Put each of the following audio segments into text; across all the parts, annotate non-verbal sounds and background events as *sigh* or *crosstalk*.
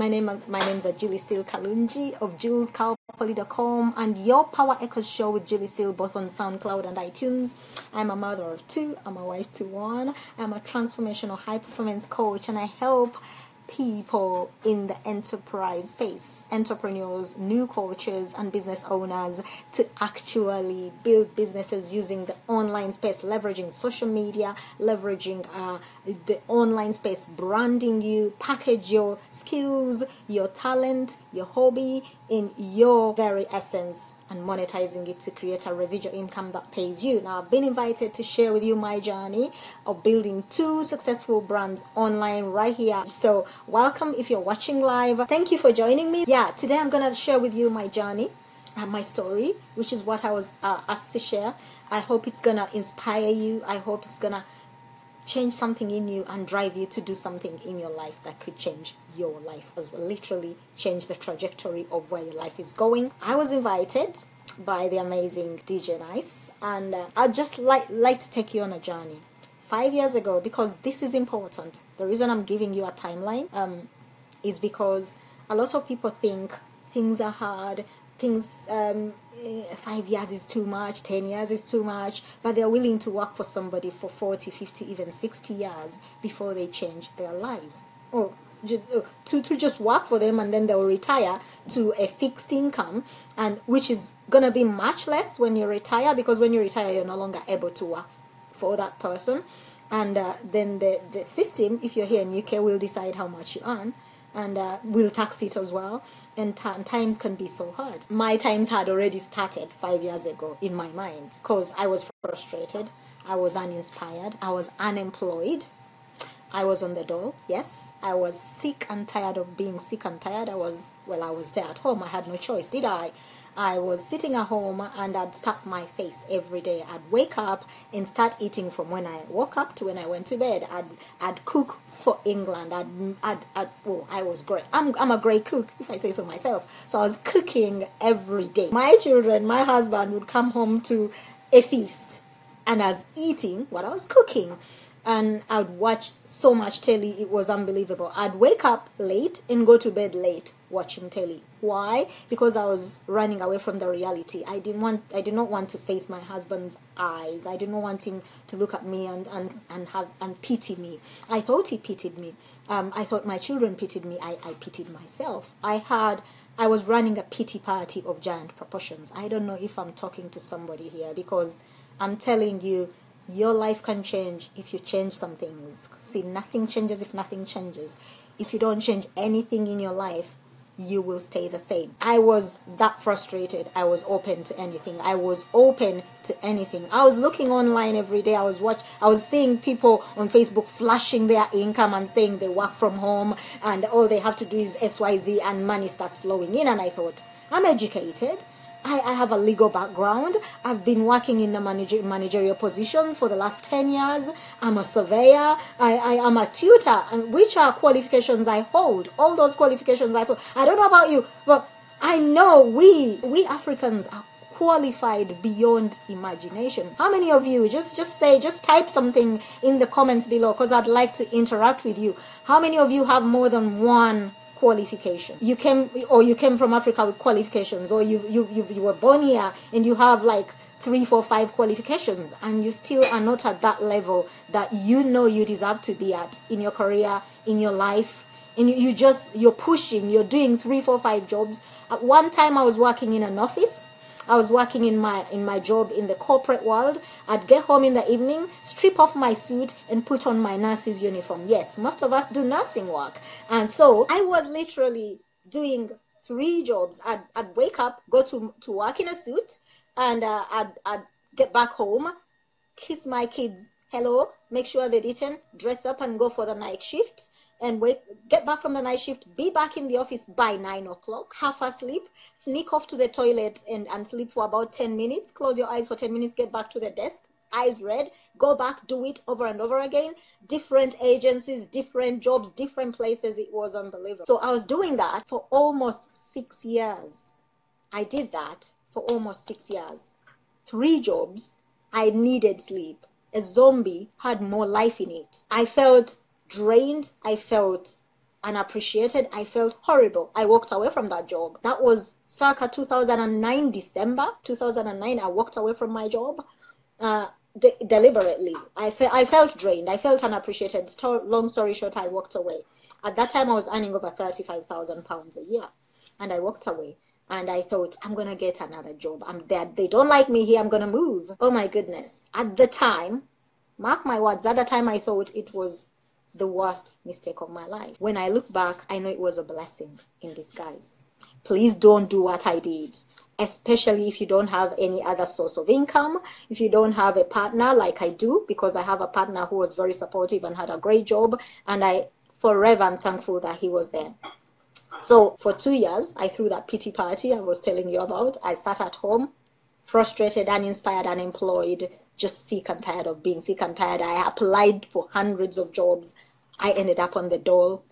My name my name's Julie Seal Kalunji of JulesCalpoly.com and your Power Echoes show with Julie Seal both on SoundCloud and iTunes. I'm a mother of two. I'm a wife to one. I'm a transformational high performance coach and I help people in the enterprise space, entrepreneurs, new coaches, and business owners to actually build businesses using the online space, leveraging social media, leveraging uh, the online space, branding you, package your skills, your talent, your hobby in your very essence and monetizing it to create a residual income that pays you. Now, I've been invited to share with you my journey of building two successful brands online right here. So, welcome if you're watching live. Thank you for joining me. Yeah, today I'm going to share with you my journey. Uh, my story, which is what I was uh, asked to share. I hope it's gonna inspire you. I hope it's gonna change something in you and drive you to do something in your life that could change your life as well. Literally change the trajectory of where your life is going. I was invited by the amazing DJ Nice, and uh, I'd just like like to take you on a journey. Five years ago, because this is important. The reason I'm giving you a timeline um, is because a lot of people think things are hard, things um, eh, five years is too much 10 years is too much but they're willing to work for somebody for 40 50 even 60 years before they change their lives oh, to, to just work for them and then they'll retire to a fixed income and which is going to be much less when you retire because when you retire you're no longer able to work for that person and uh, then the, the system if you're here in uk will decide how much you earn and uh, will tax it as well. And, t- and times can be so hard. My times had already started five years ago in my mind because I was frustrated, I was uninspired, I was unemployed. I was on the door, yes. I was sick and tired of being sick and tired. I was, well, I was there at home. I had no choice, did I? I was sitting at home and I'd stuff my face every day. I'd wake up and start eating from when I woke up to when I went to bed. I'd, I'd cook for England. I'd, I'd, I'd, well, I was great. I'm, I'm a great cook, if I say so myself. So I was cooking every day. My children, my husband would come home to a feast and I was eating what I was cooking and I'd watch so much telly, it was unbelievable. I'd wake up late and go to bed late watching telly. Why? Because I was running away from the reality. I didn't want I did not want to face my husband's eyes. I didn't want him to look at me and, and, and have and pity me. I thought he pitied me. Um, I thought my children pitied me. I, I pitied myself. I had I was running a pity party of giant proportions. I don't know if I'm talking to somebody here because I'm telling you your life can change if you change some things. See, nothing changes if nothing changes. If you don't change anything in your life, you will stay the same. I was that frustrated. I was open to anything. I was open to anything. I was looking online every day. I was watch I was seeing people on Facebook flashing their income and saying they work from home and all they have to do is XYZ and money starts flowing in and I thought, I'm educated. I, I have a legal background. I've been working in the manager, managerial positions for the last 10 years. I'm a surveyor. I, I am a tutor, and which are qualifications I hold. All those qualifications I hold. I don't know about you, but I know we, we Africans are qualified beyond imagination. How many of you just just say just type something in the comments below because I'd like to interact with you. How many of you have more than one qualification. You came or you came from Africa with qualifications, or you you you, you were born here and you have like three, four, five qualifications, and you still are not at that level that you know you deserve to be at in your career, in your life. And you, you just you're pushing, you're doing three, four, five jobs. At one time I was working in an office I was working in my in my job in the corporate world. I'd get home in the evening, strip off my suit, and put on my nurse's uniform. Yes, most of us do nursing work, and so I was literally doing three jobs. I'd, I'd wake up, go to to work in a suit, and uh, I'd I'd get back home, kiss my kids hello, make sure they're eaten, dress up and go for the night shift and wake, get back from the night shift, be back in the office by nine o'clock, half asleep, sneak off to the toilet and, and sleep for about 10 minutes, close your eyes for 10 minutes, get back to the desk, eyes red, go back, do it over and over again. Different agencies, different jobs, different places. It was unbelievable. So I was doing that for almost six years. I did that for almost six years. Three jobs. I needed sleep a zombie had more life in it. I felt drained. I felt unappreciated. I felt horrible. I walked away from that job. That was circa 2009, December 2009. I walked away from my job. Uh, de- deliberately. I, fe- I felt drained. I felt unappreciated. Sto- long story short, I walked away. At that time, I was earning over £35,000 a year. And I walked away. And I thought, I'm going to get another job. I'm there. They don't like me here. I'm going to move. Oh my goodness. At the time, mark my words, at the time I thought it was the worst mistake of my life. When I look back, I know it was a blessing in disguise. Please don't do what I did especially if you don't have any other source of income, if you don't have a partner like I do, because I have a partner who was very supportive and had a great job, and I forever am thankful that he was there. So for two years, I threw that pity party I was telling you about. I sat at home, frustrated, uninspired, unemployed, just sick and tired of being sick and tired. I applied for hundreds of jobs. I ended up on the dole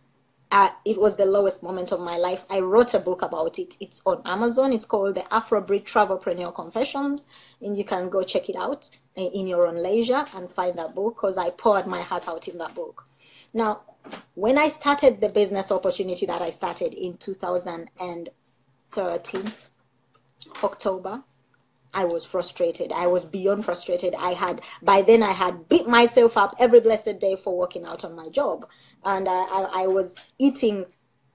uh, it was the lowest moment of my life. I wrote a book about it. It's on Amazon. It's called The Afrobeat Travelpreneur Confessions, and you can go check it out in your own leisure and find that book because I poured my heart out in that book. Now, when I started the business opportunity that I started in 2013, October, I was frustrated. I was beyond frustrated. I had, by then, I had beat myself up every blessed day for working out on my job. And I, I, I was eating,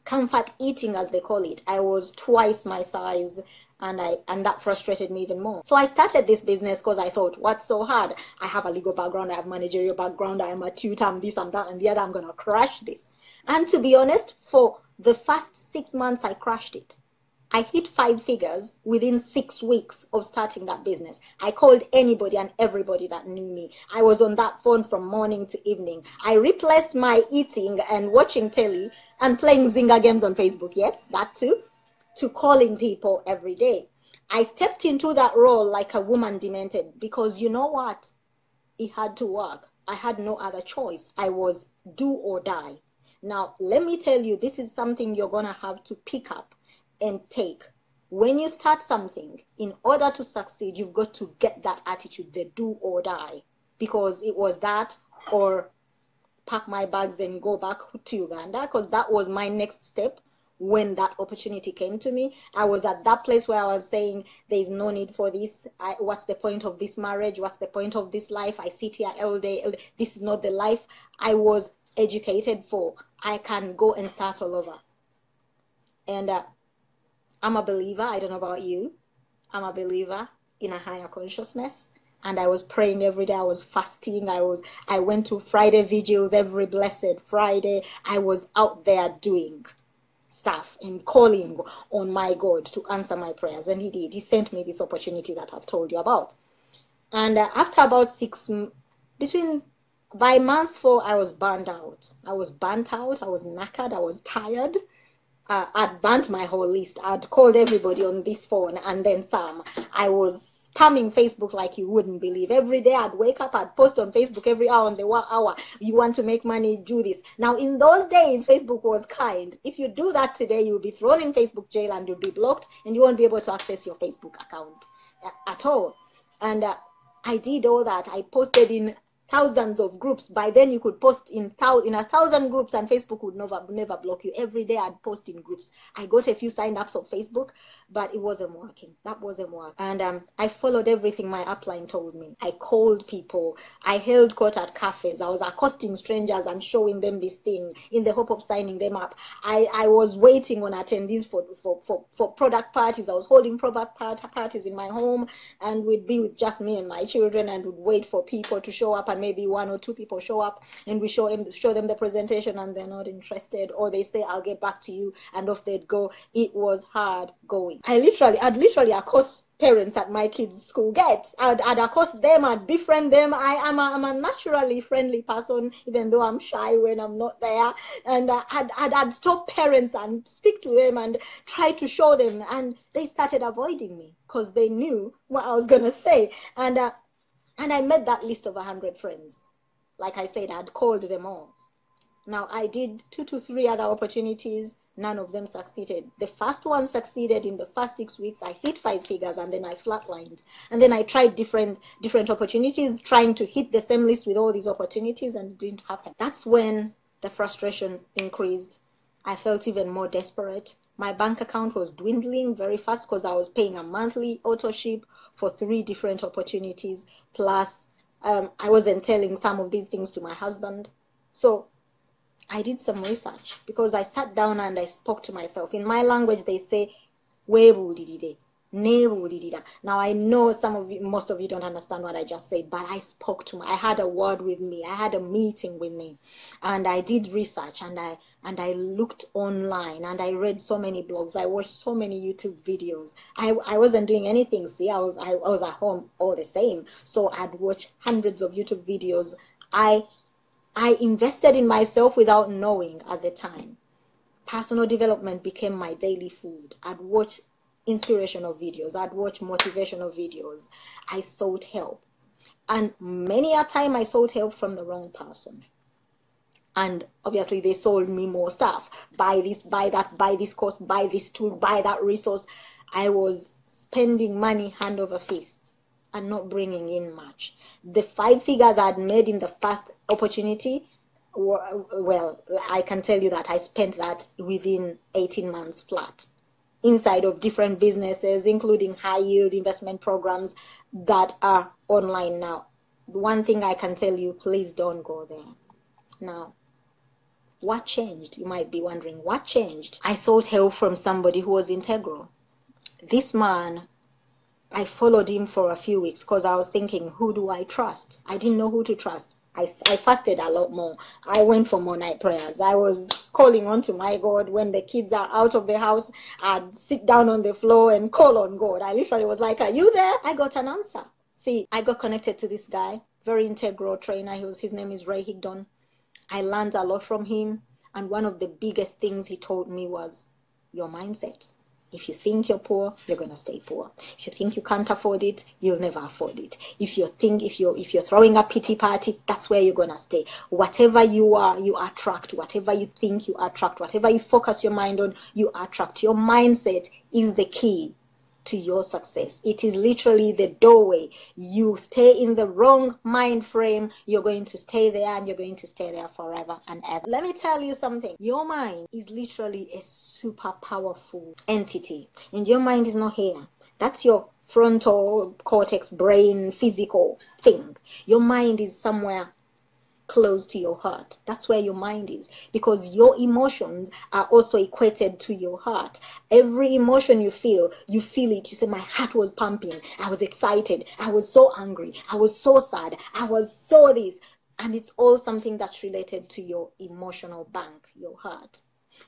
comfort eating as they call it. I was twice my size and I and that frustrated me even more. So I started this business because I thought, what's so hard? I have a legal background, I have managerial background, I am a tutor, I'm this, I'm that, and the other. I'm gonna crash this. And to be honest, for the first six months, I crashed it. I hit five figures within six weeks of starting that business. I called anybody and everybody that knew me. I was on that phone from morning to evening. I replaced my eating and watching telly and playing Zynga games on Facebook. Yes, that too. To calling people every day. I stepped into that role like a woman demented because you know what? It had to work. I had no other choice. I was do or die. Now, let me tell you, this is something you're going to have to pick up and take. When you start something, in order to succeed, you've got to get that attitude, the do or die, because it was that or pack my bags and go back to Uganda, because that was my next step when that opportunity came to me. I was at that place where I was saying, There's no need for this. I, what's the point of this marriage? What's the point of this life? I sit here all day. This is not the life I was educated for. I can go and start all over. And uh, I'm a believer. I don't know about you. I'm a believer in a higher consciousness. And I was praying every day. I was fasting. I was I went to Friday vigils every blessed Friday. I was out there doing stuff and calling on my God to answer my prayers. And he did. He sent me this opportunity that I've told you about. And uh, after about six, between by month four, I was burned out. I was burnt out. I was knackered. I was tired uh, I'd burnt my whole list. I'd called everybody on this phone and then some. I was spamming Facebook like you wouldn't believe. Every day I'd wake up, I'd post on Facebook every hour on the hour. You want to make money, do this. Now, in those days, Facebook was kind. If you do that today, you'll be thrown in Facebook jail and you'll be blocked and you won't be able to access your Facebook account uh, at all. And uh, I did all that. I posted in thousands of groups. By then, you could post in thou- in a thousand groups, and Facebook would never never block you. Every day, I'd post in groups. I got a few sign ups on Facebook, but it wasn't working. That wasn't working. And um, I followed everything my upline told me. I called people. I held court at cafes. I was accosting strangers and showing them this thing in the hope of signing them up. I, I was waiting on attendees for, for, for, for product parties. I was holding product part- parties in my home, and we'd be with just me and my children, and would wait for people to show up and maybe one or two people show up and we show them show them the presentation and they're not interested or they say I'll get back to you and off they'd go. It was hard going. I literally I'd literally accost parents at my kids' school get. I'd, I'd accost them, I'd befriend them. I am a, I'm a naturally friendly person, even though I'm shy when I'm not there. And I'd, I'd, I'd stop parents and speak to them and try to show them. And they started avoiding me because they knew what I was going to say. And uh, and I made that list of 100 friends. Like I said, I'd called them all. Now, I did two to three other opportunities. None of them succeeded. The first one succeeded in the first six weeks. I hit five figures and then I flatlined. And then I tried different different opportunities, trying to hit the same list with all these opportunities, and it didn't happen. That's when the frustration increased. I felt even more desperate. My bank account was dwindling very fast because I was paying a monthly auto ship for three different opportunities. Plus, um, I wasn't telling some of these things to my husband. So I did some research because I sat down and I spoke to myself. In my language, they say. Now I know some of you, most of you don't understand what I just said, but I spoke to my, I had a word with me. I had a meeting with me, and I did research and I and I looked online and I read so many blogs. I watched so many YouTube videos. I, I wasn't doing anything. See, I was I, I was at home all the same, so I'd watch hundreds of YouTube videos. I I invested in myself without knowing at the time. Personal development became my daily food. I'd watch inspirational videos, I'd watch motivational videos. I sought help. And many a time I sought help from the wrong person. And obviously they sold me more stuff. Buy this, buy that, buy this course, buy this tool, buy that resource. I was spending money hand over fist and not bringing in much. The five figures I had made in the first opportunity, well, I can tell you that I spent that within 18 months flat inside of different businesses, including high yield investment programs that are online now. One thing I can tell you, please don't go there. Now, what changed? You might be wondering, what changed? I sought help from somebody who was integral. This man, I followed him for a few weeks because I was thinking, who do I trust? I didn't know who to trust. I, I fasted a lot more. I went for more night prayers. I was calling on to my God when the kids are out of the house. I'd sit down on the floor and call on God. I literally was like, Are you there? I got an answer. See, I got connected to this guy, very integral trainer. He was his name is Ray Higdon. I learned a lot from him. And one of the biggest things he told me was your mindset. If you think you're poor, you're gonna stay poor. If you think you can't afford it, you'll never afford it. If you think if you're if you're throwing a pity party, that's where you're gonna stay. Whatever you are, you attract. Whatever you think, you attract. Whatever you focus your mind on, you attract. Your mindset is the key to your success. It is literally the doorway. You stay in the wrong mind frame, you're going to stay there and you're going to stay there forever and ever. Let me tell you something. Your mind is literally a super powerful entity, and your mind is not here. That's your frontal cortex brain physical thing. Your mind is somewhere close to your heart. That's where your mind is because your emotions are also equated to your heart. Every emotion you feel, you feel it. You say, My heart was pumping. I was excited. I was so angry. I was so sad. I was so this. And it's all something that's related to your emotional bank, your heart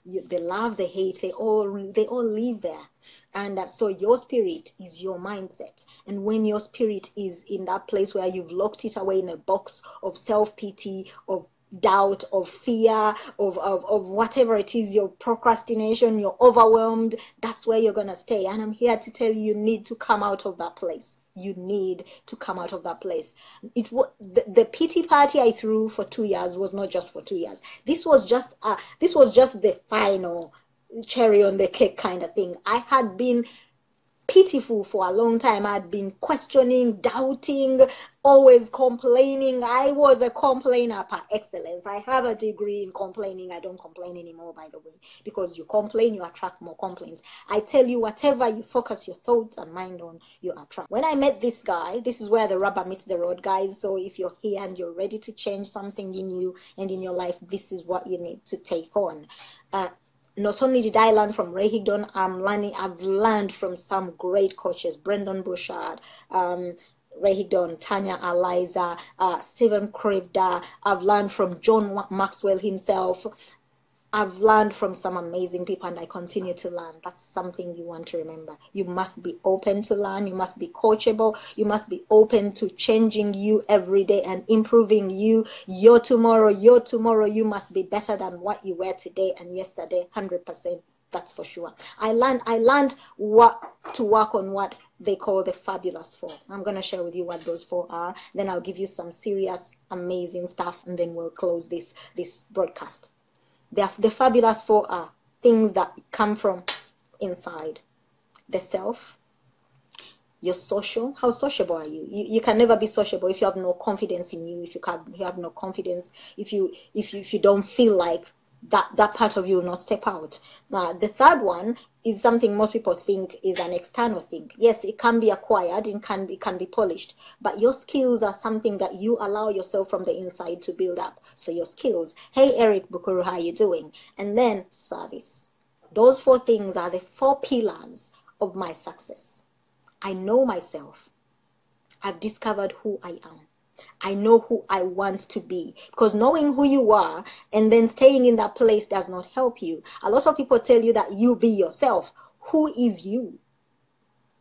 you, the love, the hate, they all they all live there. And uh, so your spirit is your mindset. And when your spirit is in that place where you've locked it away in a box of self pity, of doubt, of fear, of, of, of whatever it is, your procrastination, you're overwhelmed, that's where you're to stay. And I'm here to tell you, you need to come out of that place you need to come out of that place. It was the, the pity party I threw for two years was not just for two years. This was just uh, this was just the final cherry on the cake kind of thing. I had been pitiful for a long time. I'd been questioning, doubting, always complaining. I was a complainer par excellence. I have a degree in complaining. I don't complain anymore, by the way, because you complain, you attract more complaints. I tell you, whatever you focus your thoughts and mind on, you attract. When I met this guy, this is where the rubber meets the road, guys. So if you're here and you're ready to change something in you and in your life, this is what you need to take on. Uh, not only did I learn from Ray Higdon, I'm learning, I've learned from some great coaches, Brendon Burchard, um, Ray Higdon, Tanya Aliza, uh, Stephen Crivda. I've learned from John Maxwell himself. I've learned from some amazing people and I continue to learn. That's something you want to remember. You must be open to learn. You must be coachable. You must be open to changing you every day and improving you. Your tomorrow, your tomorrow, you must be better than what you were today and yesterday, 100%. That's for sure. I learned I learned what to work on what they call the fabulous four. I'm gonna share with you what those four are. Then I'll give you some serious, amazing stuff, and then we'll close this this broadcast. The, the fabulous four are things that come from inside the self, your social. How sociable are you? you? You can never be sociable if you have no confidence in you. If you can, you have no confidence. If you if you if you don't feel like that that part of you will not step out. Now, the third one is something most people think is an external thing. Yes, it can be acquired, it can be can be polished, but your skills are something that you allow yourself from the inside to build up. So your skills. Hey, Eric Bukuru, how you doing? And then service. Those four things are the four pillars of my success. I know myself. I've discovered who I am. I know who I want to be. Because knowing who you are and then staying in that place does not help you. A lot of people tell you that you be yourself. Who is you?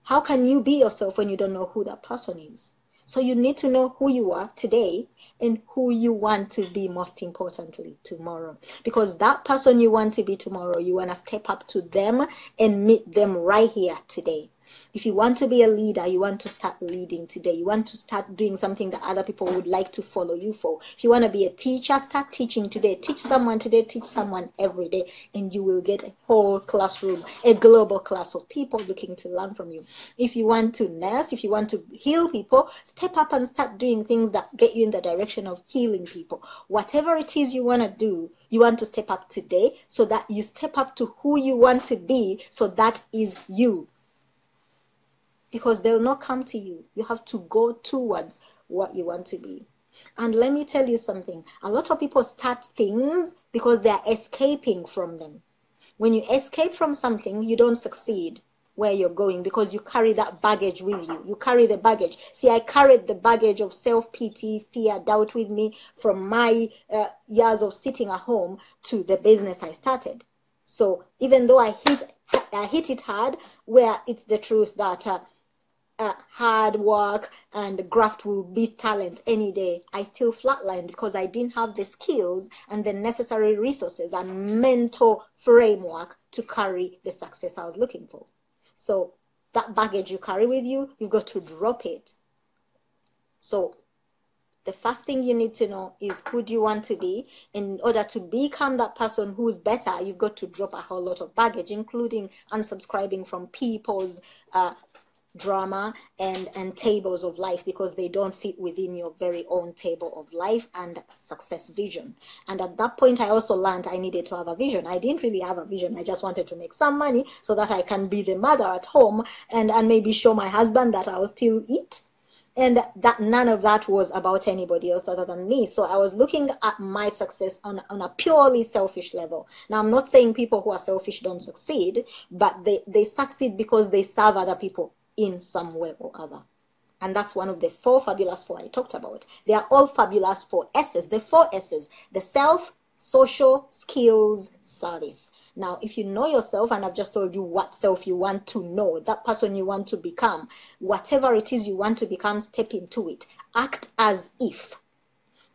How can you be yourself when you don't know who that person is? So you need to know who you are today and who you want to be most importantly tomorrow. Because that person you want to be tomorrow, you want to step up to them and meet them right here today. If you want to be a leader, you want to start leading today. You want to start doing something that other people would like to follow you for. If you want to be a teacher, start teaching today. Teach someone today, teach someone every day, and you will get a whole classroom, a global class of people looking to learn from you. If you want to nurse, if you want to heal people, step up and start doing things that get you in the direction of healing people. Whatever it is you want to do, you want to step up today so that you step up to who you want to be, so that is you because they'll not come to you. You have to go towards what you want to be. And let me tell you something a lot of people start things because they are escaping from them. When you escape from something, you don't succeed where you're going because you carry that baggage with you. You carry the baggage. See, I carried the baggage of self pity, fear, doubt with me from my uh, years of sitting at home to the business I started. So even though I hit, I hit it hard, where it's the truth that uh, uh, hard work and graft will beat talent any day, I still flatlined because I didn't have the skills and the necessary resources and mental framework to carry the success I was looking for. So that baggage you carry with you, you've got to drop it. So the first thing you need to know is who do you want to be in order to become that person who's better you've got to drop a whole lot of baggage including unsubscribing from people's uh, drama and and tables of life because they don't fit within your very own table of life and success vision. And at that point i also learned i needed to have a vision. I didn't really have a vision. I just wanted to make some money so that i can be the mother at home and and maybe show my husband that i'll still eat. And that none of that was about anybody else other than me. So i was looking at my success on, on a purely selfish level. Now i'm not saying people who are selfish don't succeed but they, they succeed because they serve other people in some way or other. And that's one of the four fabulous four I talked about. They are all fabulous four S's. The four S's the self, social, skills, service. Now, if you know yourself, and I've just told you what self you want to know, that person you want to become, whatever it is you want to become, step into it. Act as if.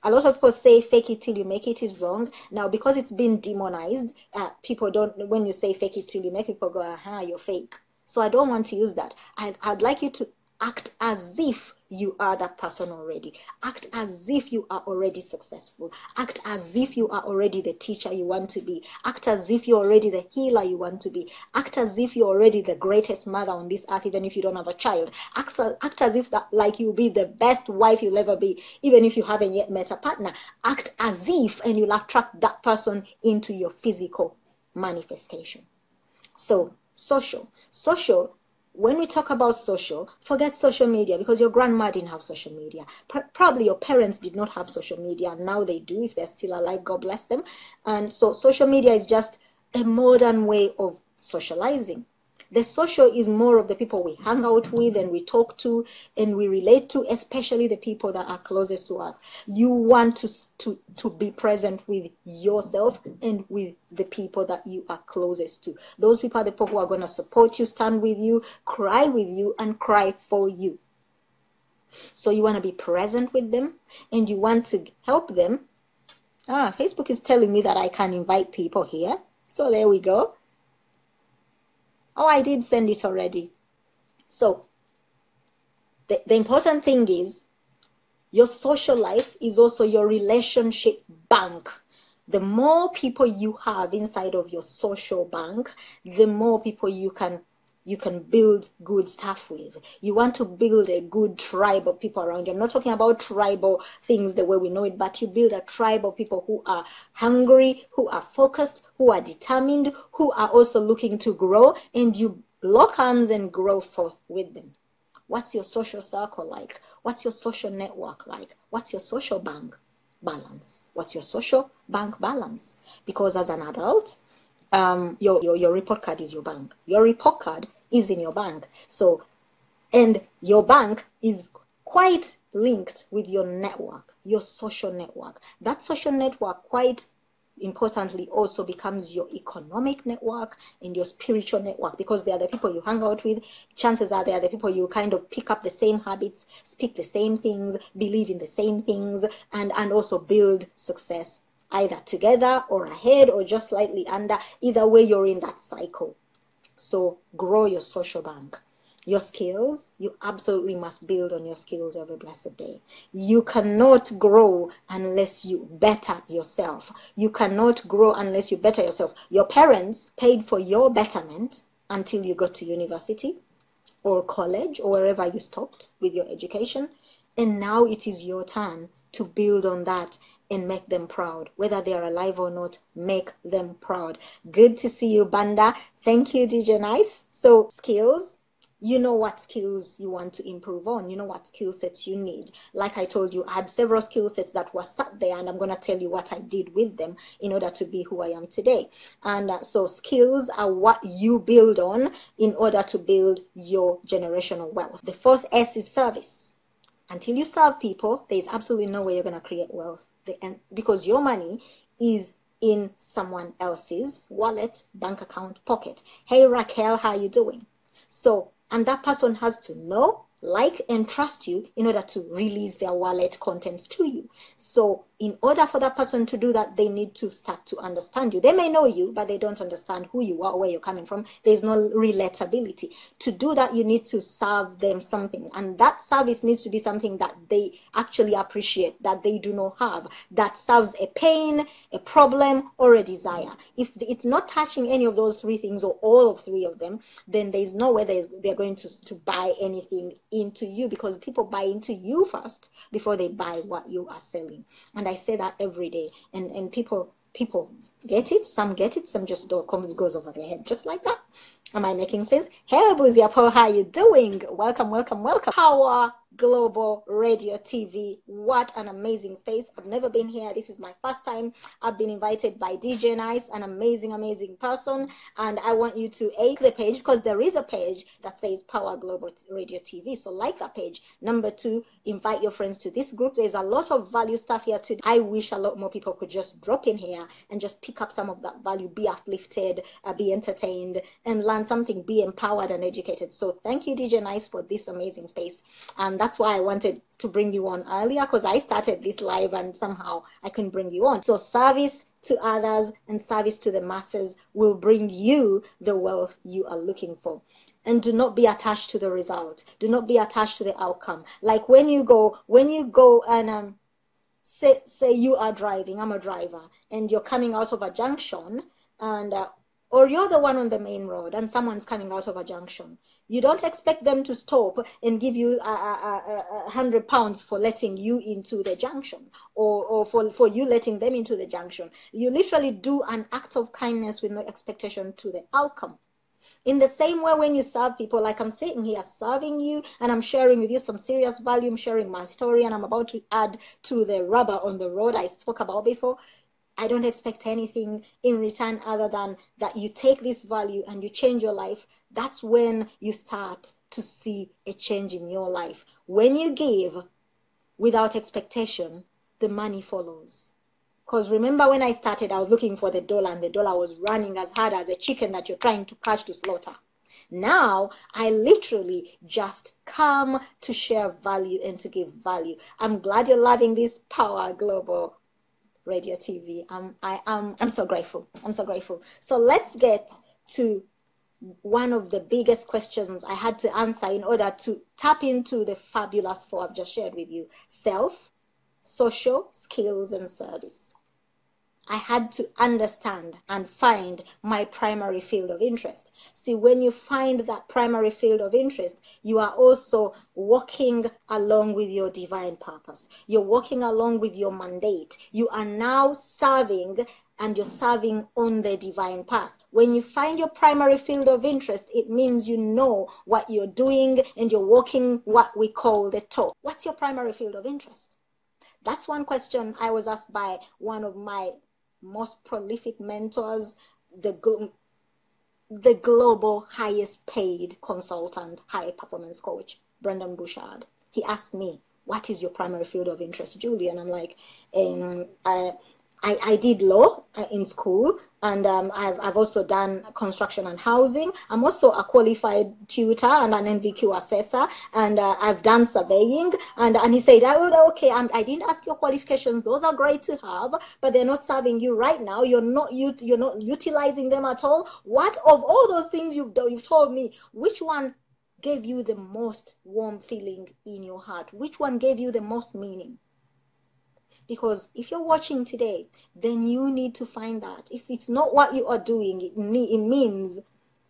A lot of people say fake it till you make it is wrong. Now, because it's been demonized, uh, people don't, when you say fake it till you make people go, aha, you're fake so I don't want to use that. I, I'd like you to act as if you are that person already. Act as if you are already successful. Act as if you are already the teacher you want to be. Act as if you're already the healer you want to be. Act as if you're already the greatest mother on this earth, even if you don't have a child. Act, act as if that, like you'll be the best wife you'll ever be, even if you haven't yet met a partner. Act as if, and you'll attract that person into your physical manifestation. So social. Social, when we talk about social, forget social media because your grandma didn't have social media. probably your parents did not have social media. And now they do if they're still alive. God bless them. And so social media is just a modern way of socializing. The social is more of the people we hang out with and we talk to and we relate to, especially the people that are closest to us. You want to, to, to be present with yourself and with the people that you are closest to. Those people are the people who are going to support you, stand with you, cry with you, and cry for you. So you want to be present with them and you want to help them. Ah, Facebook is telling me that I can invite people here. So there we go. Oh, I did send it already. So the, the important thing is your social life is also your relationship bank. The more people you have inside of your social bank, the more people you can you can build good stuff with. You want to build a good tribe of people around you. I'm not talking about tribal things the way we know it, but you build a tribe of people who are hungry, who are focused, who are determined, who are also looking to grow, and you lock arms and grow forth with them. What's your social circle like? What's your social network like? What's your social bank balance? What's your social bank balance? Because as an adult, um, your, your, your report card is your bank. Your report card is in your bank. So, and your bank is quite linked with your network, your social network. That social network quite importantly also becomes your economic network and your spiritual network because they are the people you hang out with chances are they are the people you kind of pick up the same habits speak the same things believe in the same things and and also build success either together or ahead or just slightly under. Either way, you're in that cycle. So grow your social bank. Your skills, you absolutely must build on your skills every blessed day. You cannot grow unless you better yourself. You cannot grow unless you better yourself. Your parents paid for your betterment until you got to university or college or wherever you stopped with your education. And now it is your turn to build on that and make them proud. Whether they are alive or not, make them proud. Good to see you, Banda. Thank you, DJ Nice. So, skills. You know what skills you want to improve on. You know what skill sets you need. Like I told you, I had several skill sets that were sat there, and I'm going to tell you what I did with them in order to be who I am today. And uh, so, skills are what you build on in order to build your generational wealth. The fourth S is service. Until you serve people, there is absolutely no way you're going to create wealth because your money is in someone else's wallet, bank account, pocket. Hey Raquel, how you doing? So, and that person has to know, like, and trust you in order to release their wallet contents to you. So in order for that person to do that, they need to start to understand you. They may know you, but they don't understand who you are, where you're coming from. There's no relatability. To do that, you need to serve them something. And that service needs to be something that they actually appreciate, that they do not have, that serves a pain, a problem, or a desire. If it's not touching any of those three things or all of three of them, then there's no way they're going to, to buy anything into you because people buy into you first before they buy what you are selling. And I say that every day, and and people people get it. Some get it. Some just don't come. Goes over their head, just like that. Am I making sense? Hey, Boozy how you doing? Welcome, welcome, welcome. Power Global Radio TV. What an amazing space. I've never been here. This is my first time. I've been invited by DJ Nice, an amazing, amazing person. And I want you to like the page because there is a page that says Power Global Radio TV. So like that page. Number two, invite your friends to this group. There's a lot of value stuff here today. I wish a lot more people could just drop in here and just pick up some of that value, be uplifted, uh, be entertained, and learn something, be empowered and educated. So thank you, DJ Nice, for this amazing space. And that's why I wanted to bring you on earlier because I started this live and somehow I couldn't bring you on. So service to others and service to the masses will bring you the wealth you are looking for. And do not be attached to the result. Do not be attached to the outcome. Like when you go when you go and um say say you are driving i'm a driver and you're coming out of a junction and uh, or you're the one on the main road and someone's coming out of a junction. You don't expect them to stop and give you a, a, a, a, hundred pounds for letting you into the junction or, or for, for you letting them into the junction. You literally do an act of kindness with no expectation to the outcome. In the same way, when you serve people, like I'm sitting here serving you and I'm sharing with you some serious value, I'm sharing my story and I'm about to add to the rubber on the road I spoke about before. I don't expect anything in return other than that you take this value and you change your life. That's when you start to see a change in your life. When you give without expectation, the money follows. Because remember when I started, I was looking for the dollar and the dollar was running as hard as a chicken that you're trying to catch to slaughter. Now I literally just come to share value and to give value. I'm glad you're loving this Power Global radio TV. I am I'm so grateful. I'm so grateful. So let's get to one of the biggest questions I had to answer in order to tap into the fabulous four I've just shared with you: self, social, skills, and service. I had to understand and find my primary field of interest. See, when you find that primary field of interest, you are also walking along with your divine purpose. You're walking along with your mandate. You are now serving and you're serving on the divine path. When you find your primary field of interest, it means you know what you're doing and you're walking what we call the talk. What's your primary field of interest? That's one question I was asked by one of my most prolific mentors, the the global highest paid consultant, high performance coach, Brendon Burchard. He asked me, "What is your primary field of interest, Julie?" And I'm like, um, I, I, I did law uh, in school and um, I've, I've also done construction and housing. I'm also a qualified tutor and an NVQ assessor and uh, I've done surveying. And, and he said, oh, okay, I'm, I did not ask your qualifications. Those are great to have, but they're not serving you right now. You're not, you, you're not utilizing them at all. What of all those things you've, you've told me, which one gave you the most warm feeling in your heart? Which one gave you the most meaning? Because if you're watching today, then you need to find that. If it's not what you are doing, it, it means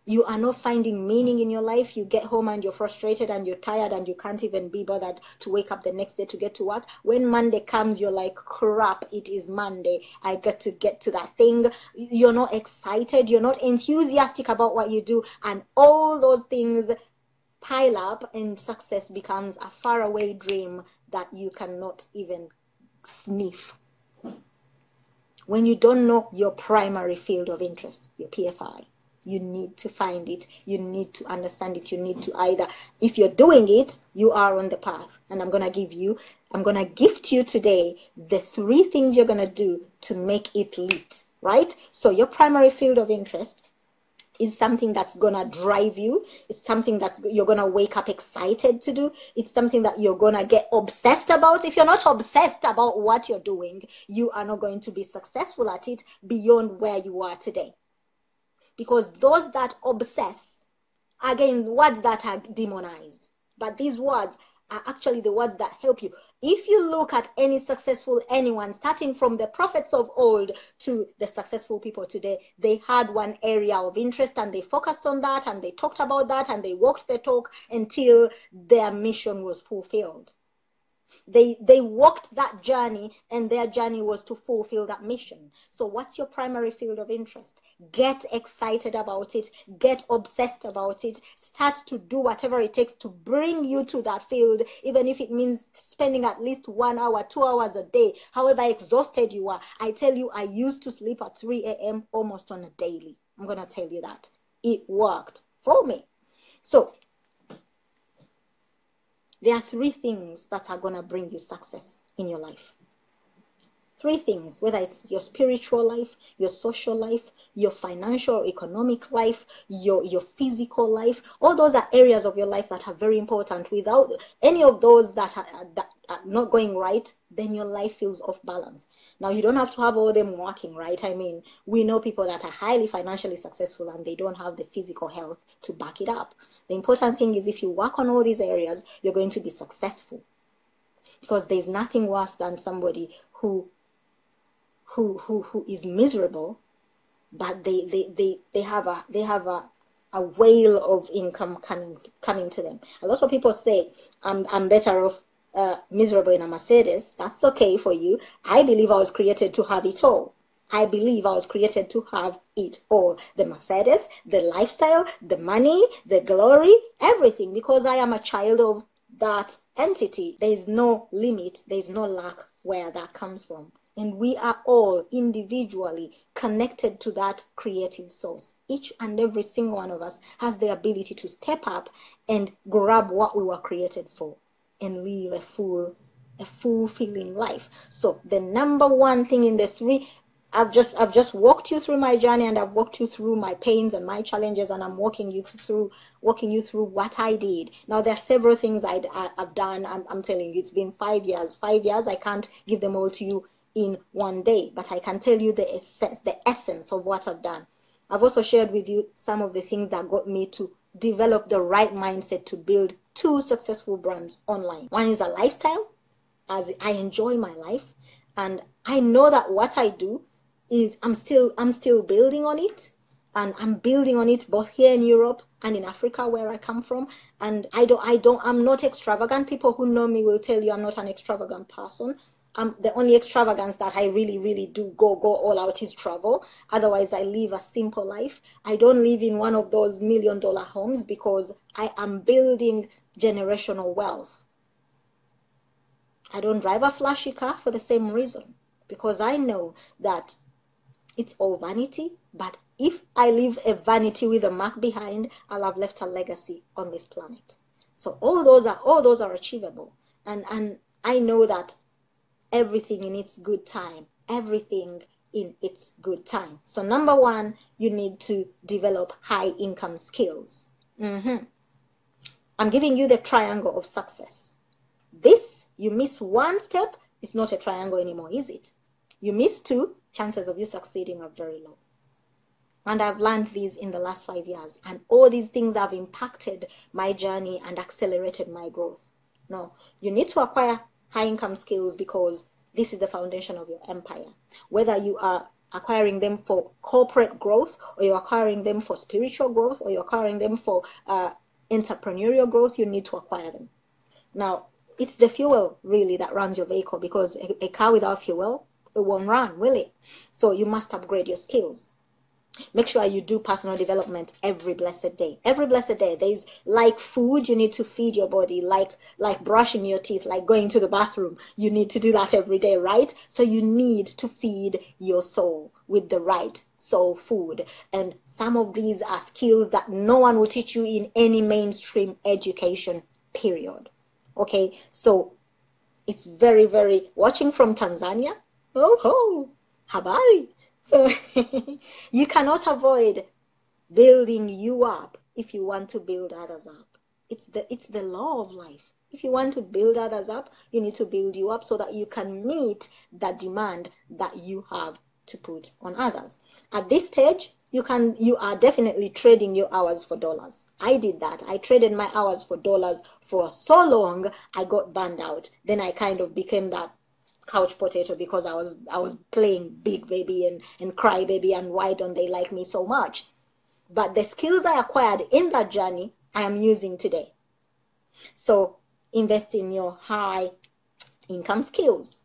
you are not finding meaning in your life. You get home and you're frustrated and you're tired and you can't even be bothered to wake up the next day to get to work. When Monday comes, you're like, crap, it is Monday. I got to get to that thing. You're not excited. You're not enthusiastic about what you do. And all those things pile up and success becomes a faraway dream that you cannot even sniff. When you don't know your primary field of interest, your PFI, you need to find it. You need to understand it. You need to either, if you're doing it, you are on the path. And I'm going to give you, I'm going to gift you today the three things you're going to do to make it lit, right? So, your primary field of interest is something that's gonna drive you. It's something that's you're gonna wake up excited to do. It's something that you're gonna get obsessed about. If you're not obsessed about what you're doing you are not going to be successful at it beyond where you are today. Because those that obsess again words that are demonized. But these words are actually the words that help you. If you look at any successful anyone, starting from the prophets of old to the successful people today, they had one area of interest and they focused on that and they talked about that and they walked the talk until their mission was fulfilled. They they walked that journey and their journey was to fulfill that mission. So what's your primary field of interest? Get excited about it, get obsessed about it, start to do whatever it takes to bring you to that field, even if it means spending at least one hour, two hours a day, however exhausted you are. I tell you, I used to sleep at 3 a.m. almost on a daily. I'm gonna tell you that. It worked for me. So there are three things that are going to bring you success in your life. Three things, whether it's your spiritual life, your social life, your financial, economic life, your, your physical life, all those are areas of your life that are very important. Without any of those that are, that are not going right, then your life feels off balance. Now, you don't have to have all them working, right? I mean, we know people that are highly financially successful and they don't have the physical health to back it up. The important thing is if you work on all these areas, you're going to be successful. Because there's nothing worse than somebody who who who who is miserable, but they they, they, they have a they have a a whale of income coming coming to them. A lot of people say, "I'm I'm better off uh, miserable in a Mercedes." That's okay for you. I believe I was created to have it all. I believe I was created to have it all the Mercedes, the lifestyle, the money, the glory, everything, because I am a child of that entity. There is no limit, there is no lack where that comes from. And we are all individually connected to that creative source. Each and every single one of us has the ability to step up and grab what we were created for and live a full a fulfilling life. So the number one thing in the three I've just I've just walked you through my journey and I've walked you through my pains and my challenges and I'm walking you through walking you through what I did. Now there are several things i have done. I'm, I'm telling you, it's been five years. Five years. I can't give them all to you in one day, but I can tell you the essence, the essence of what I've done. I've also shared with you some of the things that got me to develop the right mindset to build two successful brands online. One is a lifestyle, as I enjoy my life, and I know that what I do is I'm still I'm still building on it and I'm building on it both here in Europe and in Africa where I come from and I don't I don't I'm not extravagant people who know me will tell you I'm not an extravagant person um, the only extravagance that I really, really do go go all out is travel. Otherwise, I live a simple life. I don't live in one of those million dollar homes because I am building generational wealth. I don't drive a flashy car for the same reason because I know that it's all vanity. But if I leave a vanity with a mark behind, I'll have left a legacy on this planet. So all those are all those are achievable, and and I know that everything in its good time. Everything in its good time. So number one, you need to develop high income skills. Mm-hmm. I'm giving you the triangle of success. This, you miss one step, it's not a triangle anymore, is it? You miss two, chances of you succeeding are very low. And I've learned these in the last five years. And all these things have impacted my journey and accelerated my growth. No, you need to acquire high income skills because this is the foundation of your empire. Whether you are acquiring them for corporate growth or you're acquiring them for spiritual growth or you're acquiring them for uh, entrepreneurial growth, you need to acquire them. Now, it's the fuel really that runs your vehicle because a, a car without fuel, it won't run, will it? So you must upgrade your skills make sure you do personal development every blessed day. Every blessed day there's like food you need to feed your body like like brushing your teeth like going to the bathroom. You need to do that every day right? So you need to feed your soul with the right soul food. And some of these are skills that no one will teach you in any mainstream education period. Okay? So it's very very watching from tanzania. Oh ho! Habari so *laughs* you cannot avoid building you up if you want to build others up. It's the it's the law of life. If you want to build others up, you need to build you up so that you can meet that demand that you have to put on others. At this stage, you can you are definitely trading your hours for dollars. I did that. I traded my hours for dollars for so long I got burned out. Then I kind of became that couch potato because I was I was playing big baby and, and cry baby and why don't they like me so much? But the skills I acquired in that journey I am using today. So invest in your high income skills.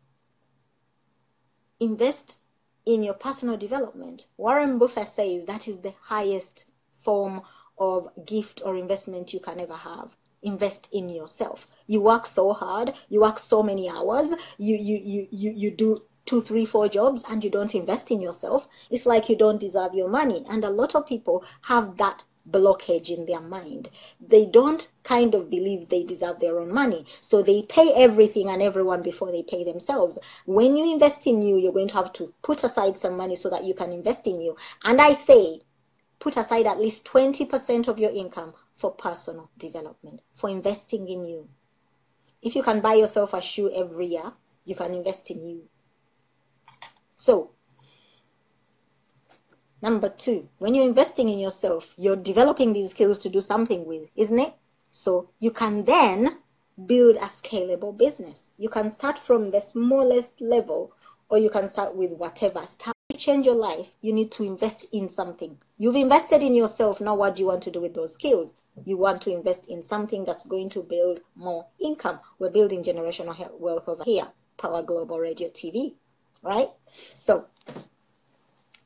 Invest in your personal development. Warren Buffett says that is the highest form of gift or investment you can ever have invest in yourself. You work so hard you work so many hours you you you you, you do two three four jobs and you don't invest in yourself. It's like you don't deserve your money. And a lot of people have that blockage in their mind. They don't kind of believe they deserve their own money. So they pay everything and everyone before they pay themselves. When you invest in you you're going to have to put aside some money so that you can invest in you. And i say put aside at least 20% of your income for personal development, for investing in you. If you can buy yourself a shoe every year, you can invest in you. So, number two, when you're investing in yourself, you're developing these skills to do something with, isn't it? So, you can then build a scalable business. You can start from the smallest level or you can start with whatever. Start change your life, you need to invest in something. You've invested in yourself, now what do you want to do with those skills? you want to invest in something that's going to build more income. We're building generational wealth over here, Power Global Radio TV, right? So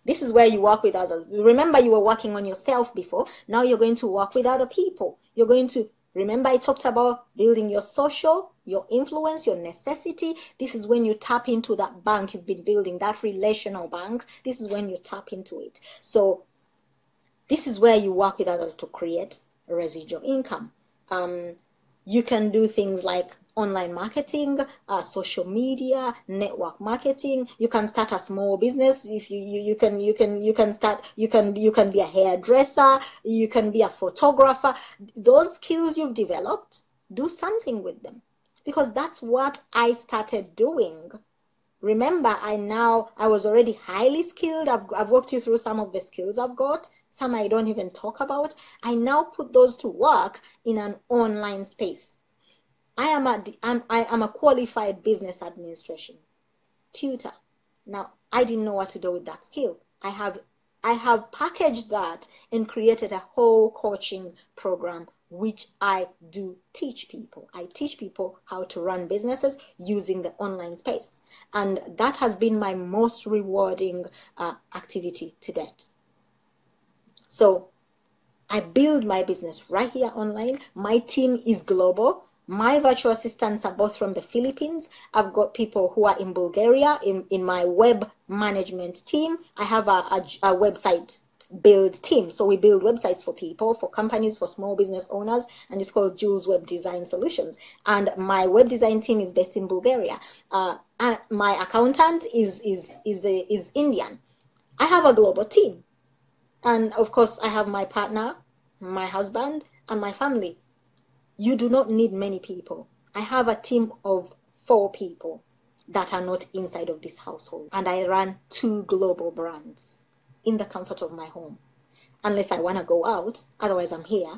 this is where you work with others. Remember, you were working on yourself before. Now you're going to work with other people. You're going to remember I talked about building your social, your influence, your necessity. This is when you tap into that bank you've been building, that relational bank. This is when you tap into it. So this is where you work with others to create residual income. Um, you can do things like online marketing, uh, social media, network marketing. You can start a small business. If you, you, you can you can you can start you can you can be a hairdresser. You can be a photographer. Those skills you've developed, do something with them, because that's what I started doing. Remember, I now I was already highly skilled. I've I've walked you through some of the skills I've got some I don't even talk about. I now put those to work in an online space. I am a, I'm, I am a qualified business administration tutor. Now, I didn't know what to do with that skill. I have I have packaged that and created a whole coaching program which I do teach people. I teach people how to run businesses using the online space. And that has been my most rewarding uh, activity to date. So I build my business right here online. My team is global. My virtual assistants are both from the Philippines. I've got people who are in Bulgaria in, in my web management team. I have a, a, a website build team. So we build websites for people, for companies, for small business owners, and it's called Jules Web Design Solutions. And my web design team is based in Bulgaria. Uh, and my accountant is is is a, is Indian. I have a global team, and of course I have my partner, my husband, and my family. You do not need many people. I have a team of four people that are not inside of this household, and I run two global brands in the comfort of my home. Unless I want to go out, otherwise I'm here.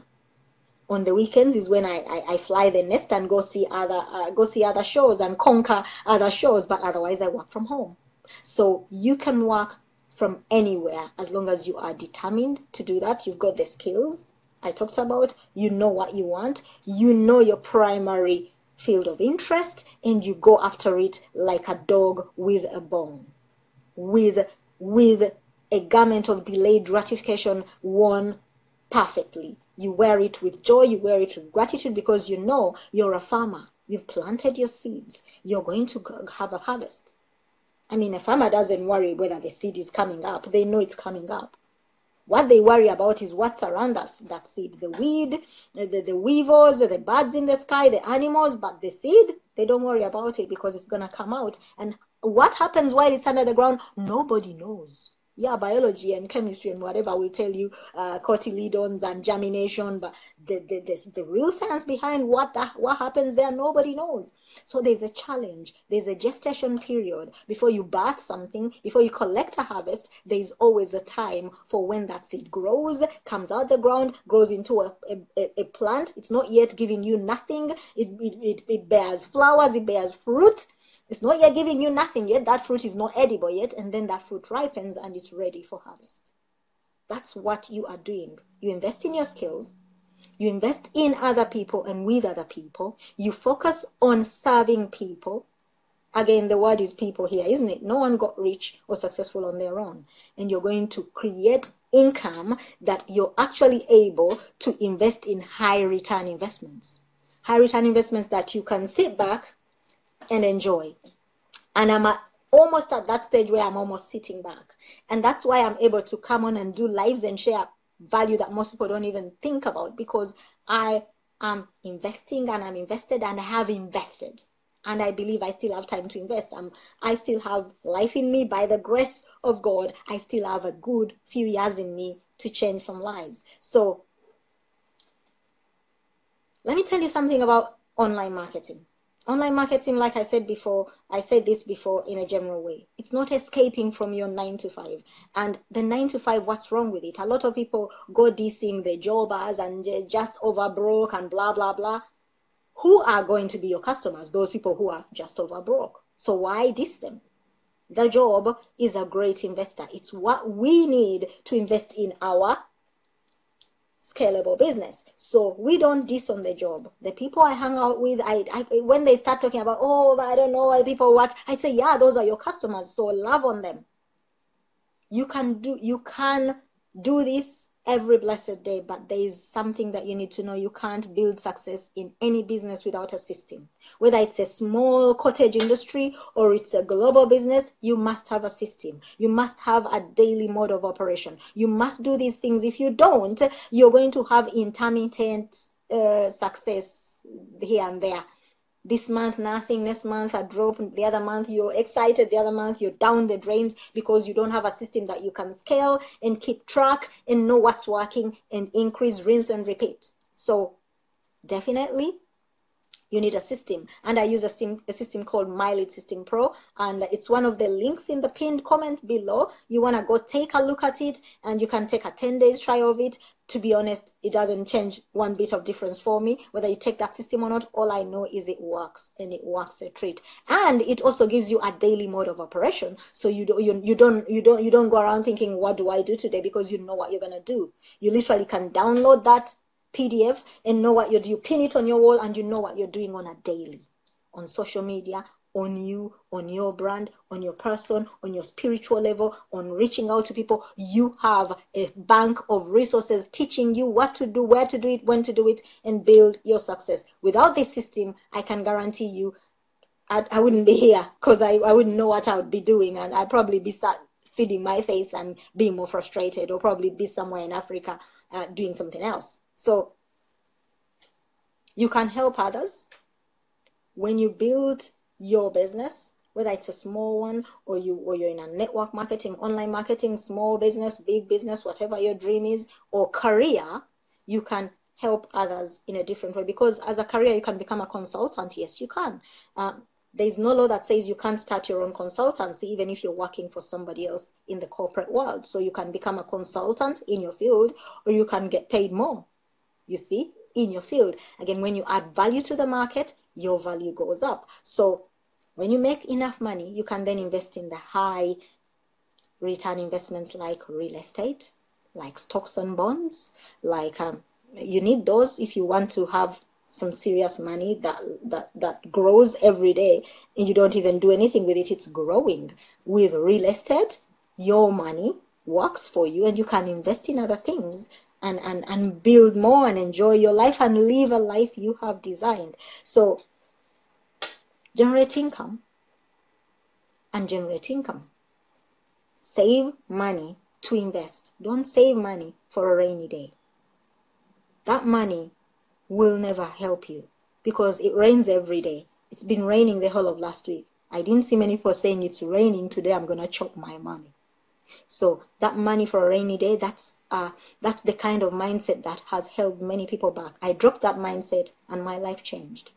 On the weekends is when I, I, I fly the nest and go see other uh, go see other shows and conquer other shows, but otherwise I work from home. So you can work from anywhere as long as you are determined to do that. You've got the skills I talked about, you know what you want, you know your primary field of interest, and you go after it like a dog with a bone. With with a garment of delayed gratification worn perfectly. You wear it with joy, you wear it with gratitude because you know you're a farmer. You've planted your seeds. You're going to have a harvest. I mean, a farmer doesn't worry whether the seed is coming up, they know it's coming up. What they worry about is what's around that, that seed the weed, the, the weevils, the birds in the sky, the animals, but the seed, they don't worry about it because it's going to come out. And what happens while it's under the ground, nobody knows yeah, biology and chemistry and whatever will tell you uh, cotyledons and germination, but the, the, the, the real science behind what that, what happens there, nobody knows. So there's a challenge. There's a gestation period before you birth something, before you collect a harvest. There's always a time for when that seed grows, comes out the ground, grows into a, a, a plant. It's not yet giving you nothing. It, it, it, it bears flowers, it bears fruit it's not yet giving you nothing yet. That fruit is not edible yet. And then that fruit ripens and it's ready for harvest. That's what you are doing. You invest in your skills. You invest in other people and with other people. You focus on serving people. Again, the word is people here, isn't it? No one got rich or successful on their own. And you're going to create income that you're actually able to invest in high return investments. High return investments that you can sit back and enjoy. And I'm at, almost at that stage where I'm almost sitting back. And that's why I'm able to come on and do lives and share value that most people don't even think about because I am investing and I'm invested and I have invested. And I believe I still have time to invest. I'm, I still have life in me by the grace of God. I still have a good few years in me to change some lives. So let me tell you something about online marketing. Online marketing, like I said before, I said this before in a general way. It's not escaping from your nine to five. And the nine to five, what's wrong with it? A lot of people go dissing the jobbers and just over broke and blah, blah, blah. Who are going to be your customers? Those people who are just over broke. So why diss them? The job is a great investor. It's what we need to invest in our scalable business. So we don't diss on the job. The people I hang out with, I, I when they start talking about, oh, I don't know why people work, I say, yeah, those are your customers. So love on them. You can do you can do this every blessed day, but there is something that you need to know. You can't build success in any business without a system. Whether it's a small cottage industry or it's a global business, you must have a system. You must have a daily mode of operation. You must do these things. If you don't, you're going to have intermittent uh, success here and there this month nothing next month a drop the other month you're excited the other month you're down the drains because you don't have a system that you can scale and keep track and know what's working and increase rinse and repeat. So definitely you need a system. And i use a system, a system called My Lead System PRO. And it's one of the links in the pinned comment below. You want to go take a look at it and you can take a 10 days trial of it. To be honest it doesn't change one bit of difference for me whether you take that system or not. All i know is it works and it works a treat. And it also gives you a daily mode of operation. So you don't you, you don't you don't you don't go around thinking what do i do today? Because you know what you're to do. You literally can download that PDF and know what you do. You pin it on your wall and you know what you're doing on a daily on social media, on you, on your brand, on your person, on your spiritual level, on reaching out to people. You have a bank of resources teaching you what to do, where to do it, when to do it, and build your success. Without this system, I can guarantee you I, I wouldn't be here because I, I wouldn't know what I would be doing and I'd probably be sat feeding my face and being more frustrated or probably be somewhere in Africa uh, doing something else. So you can help others when you build your business, whether it's a small one or you or you're in a network marketing, online marketing, small business, big business, whatever your dream is, or career, you can help others in a different way. Because as a career, you can become a consultant. Yes, you can. Um, there's no law that says you can't start your own consultancy, even if you're working for somebody else in the corporate world. So you can become a consultant in your field, or you can get paid more you see, in your field. Again, when you add value to the market, your value goes up. So when you make enough money, you can then invest in the high return investments like real estate, like stocks and bonds, like um, you need those if you want to have some serious money that that that grows every day and you don't even do anything with it it's growing with real estate your money works for you and you can invest in other things and, and, and build more and enjoy your life and live a life you have designed. So, generate income and generate income. Save money to invest. Don't save money for a rainy day. That money will never help you because it rains every day. It's been raining the whole of last week. I didn't see many people saying it's raining today. I'm going to chop my money. So that money for a rainy day, that's uh, that's the kind of mindset that has held many people back. I dropped that mindset and my life changed.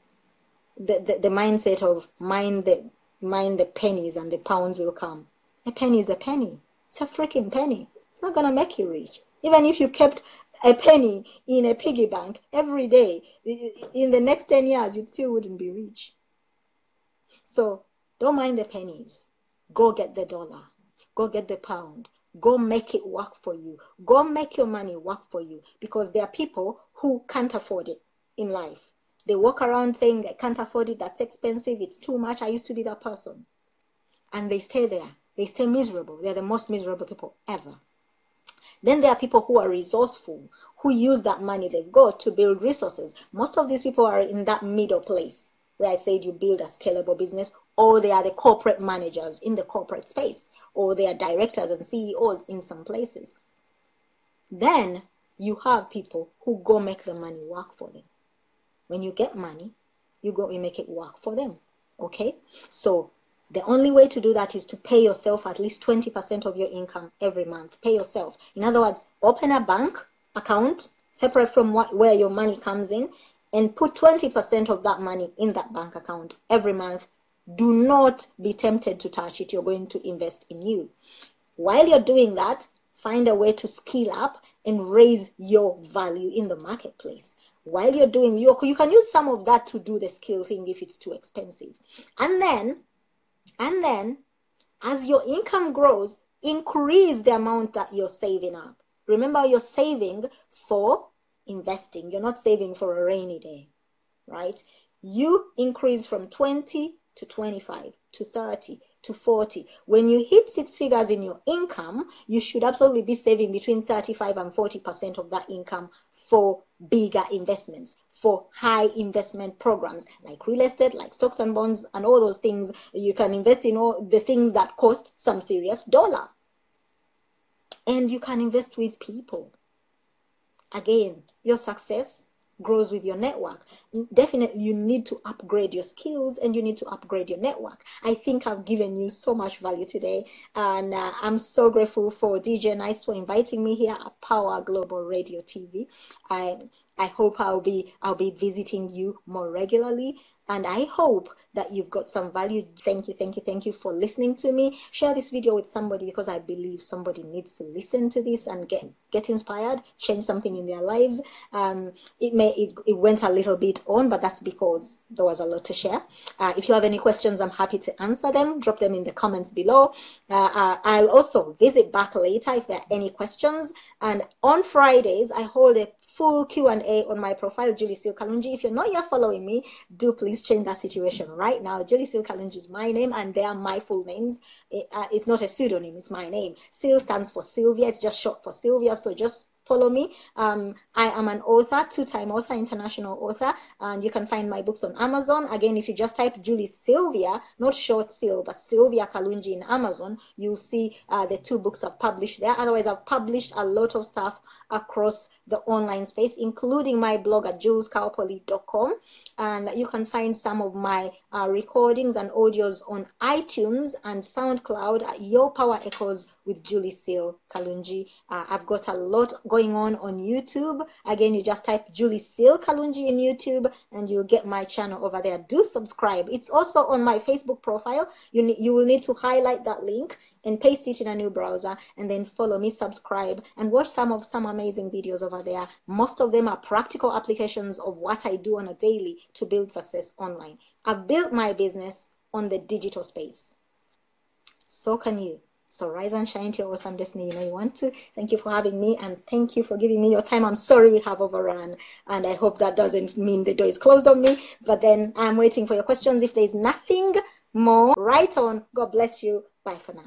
The, the, the mindset of mind the mind the pennies and the pounds will come. A penny is a penny. It's a freaking penny. It's not gonna make you rich. Even if you kept a penny in a piggy bank every day, in the next 10 years, you still wouldn't be rich. So don't mind the pennies. Go get the dollar Go get the pound. Go make it work for you. Go make your money work for you because there are people who can't afford it in life. They walk around saying, I can't afford it, that's expensive, it's too much. I used to be that person. And they stay there. They stay miserable. They're the most miserable people ever. Then there are people who are resourceful, who use that money they've got to build resources. Most of these people are in that middle place where I said you build a scalable business, or they are the corporate managers in the corporate space, or they are directors and CEOs in some places. Then you have people who go make the money work for them. When you get money, you go and make it work for them. Okay? So the only way to do that is to pay yourself at least 20% of your income every month. Pay yourself. In other words, open a bank account separate from what, where your money comes in and put 20% of that money in that bank account every month. Do not be tempted to touch it. You're going to invest in you. While you're doing that, find a way to skill up and raise your value in the marketplace. While you're doing your, you can use some of that to do the skill thing if it's too expensive. And then, and then, as your income grows, increase the amount that you're saving up. Remember, you're saving for investing. You're not saving for a rainy day, right? You increase from 20 to 25 to 30 to 40. When you hit six figures in your income, you should absolutely be saving between 35 and 40% of that income for bigger investments, for high investment programs like real estate, like stocks and bonds, and all those things. You can invest in all the things that cost some serious dollar. And you can invest with people. Again, your success grows with your network. Definitely, you need to upgrade your skills and you need to upgrade your network. I think I've given you so much value today, and uh, I'm so grateful for DJ Nice for inviting me here at Power Global Radio TV. I I hope I'll be I'll be visiting you more regularly and I hope that you've got some value. Thank you, thank you, thank you for listening to me. Share this video with somebody because I believe somebody needs to listen to this and get get inspired, change something in their lives. Um, it may it, it went a little bit on, but that's because there was a lot to share. Uh, if you have any questions, I'm happy to answer them. Drop them in the comments below. Uh, uh, I'll also visit back later if there are any questions. And on Fridays, I hold a full Q&A on my profile, Julie Syl. If you're not yet following me, do please change that situation right now. Julie Syl is my name and they are my full names. It, uh, it's not a pseudonym, it's my name. Syl stands for Sylvia. It's just short for Sylvia. So just follow me. Um, I am an author, two-time author, international author, and you can find my books on Amazon. Again, if you just type Julie Sylvia, not short Syl, but Sylvia Kalungi in Amazon, you'll see uh, the two books I've published there. Otherwise, I've published a lot of stuff across the online space, including my blog at julescowpoly.com. And you can find some of my uh, recordings and audios on iTunes and SoundCloud at Your Power Echoes with Julie Syl Kalungi. Uh, I've got a lot going on on YouTube. Again, you just type Julie Syl Kalungi in YouTube and you'll get my channel over there. Do subscribe. It's also on my Facebook profile. You, you will need to highlight that link and paste it in a new browser and then follow me, subscribe, and watch some of some amazing videos over there. Most of them are practical applications of what I do on a daily to build success online. I've built my business on the digital space. So can you. So rise and shine to your awesome destiny. You know you want to. Thank you for having me and thank you for giving me your time. I'm sorry we have overrun and I hope that doesn't mean the door is closed on me. But then I'm waiting for your questions. If there's nothing more, right on. God bless you. Bye for now.